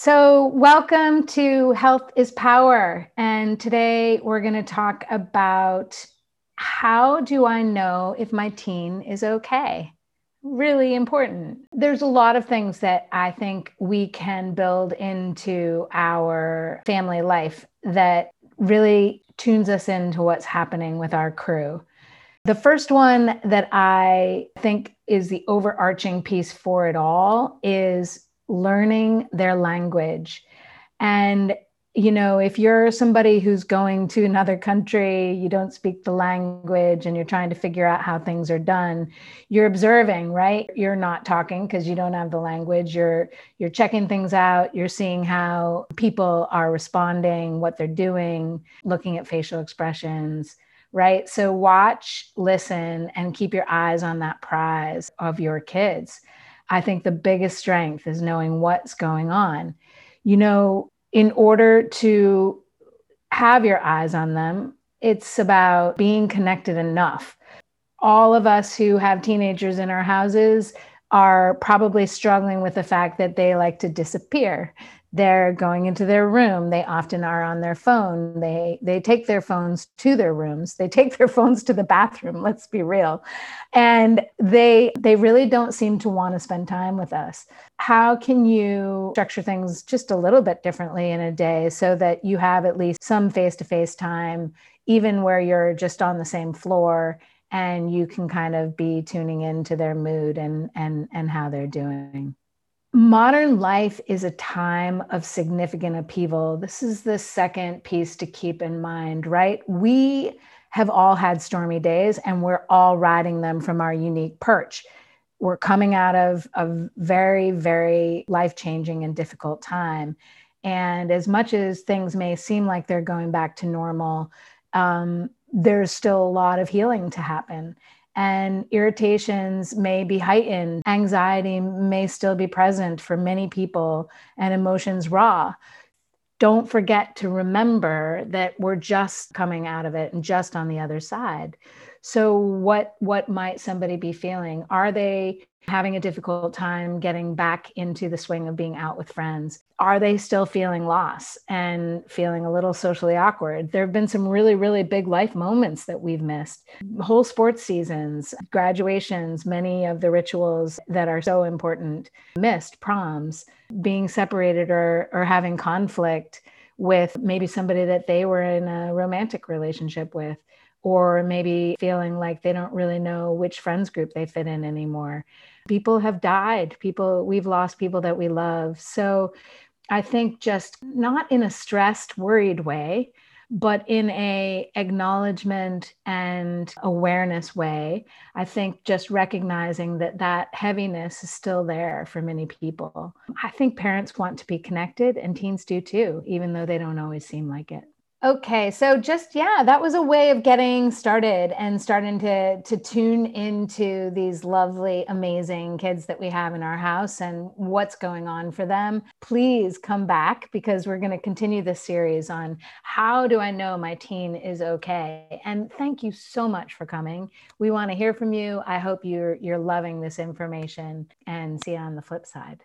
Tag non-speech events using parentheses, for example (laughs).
So, welcome to Health is Power. And today we're going to talk about how do I know if my teen is okay? Really important. There's a lot of things that I think we can build into our family life that really tunes us into what's happening with our crew. The first one that I think is the overarching piece for it all is learning their language. And, you know, if you're somebody who's going to another country, you don't speak the language, and you're trying to figure out how things are done, you're observing, right? You're not talking because you don't have the language. You're you're checking things out. You're seeing how people are responding, what they're doing, looking at facial expressions right? So watch, listen, and keep your eyes on that prize of your kids. I think the biggest strength is knowing what's going on. You know, in order to have your eyes on them, it's about being connected enough. All of us who have teenagers in our houses are probably struggling with the fact that they like to disappear they're going into their room. They often are on their phone. They they take their phones to their rooms. They take their (laughs) phones to the bathroom let's be real. And they they really don't seem to want to spend time with us. How can you structure things just a little bit differently in a day so that you have at least some face to face time even where you're just on the same floor and you can kind of be tuning into their mood and and and how they're doing Modern life is a time of significant upheaval. This is the second piece to keep in mind, right? We have all had stormy days and we're all riding them from our unique perch. We're coming out of a very, very life changing and difficult time. And as much as things may seem like they're going back to normal, um, there's still a lot of healing to happen and irritations may be heightened. Anxiety may still be present for many people, and emotions raw. Don't forget to remember that we're just coming out of it and just on the other side. So, what what might somebody be feeling? Are they having a difficult time getting back into the swing of being out with friends? Are they still feeling loss and feeling a little socially awkward? There have been some really, really big life moments that we've missed. Whole sports seasons, graduations, many of the rituals that are so important missed, proms, being separated or, or having conflict with maybe somebody that they were in a romantic relationship with or maybe feeling like they don't really know which friends group they fit in anymore. People have died, people we've lost people that we love. So I think just not in a stressed, worried way, but in a acknowledgement and awareness way i think just recognizing that that heaviness is still there for many people i think parents want to be connected and teens do too even though they don't always seem like it Okay, so just yeah, that was a way of getting started and starting to to tune into these lovely, amazing kids that we have in our house and what's going on for them. Please come back because we're going to continue this series on how do I know my teen is okay. And thank you so much for coming. We want to hear from you. I hope you're you're loving this information and see you on the flip side.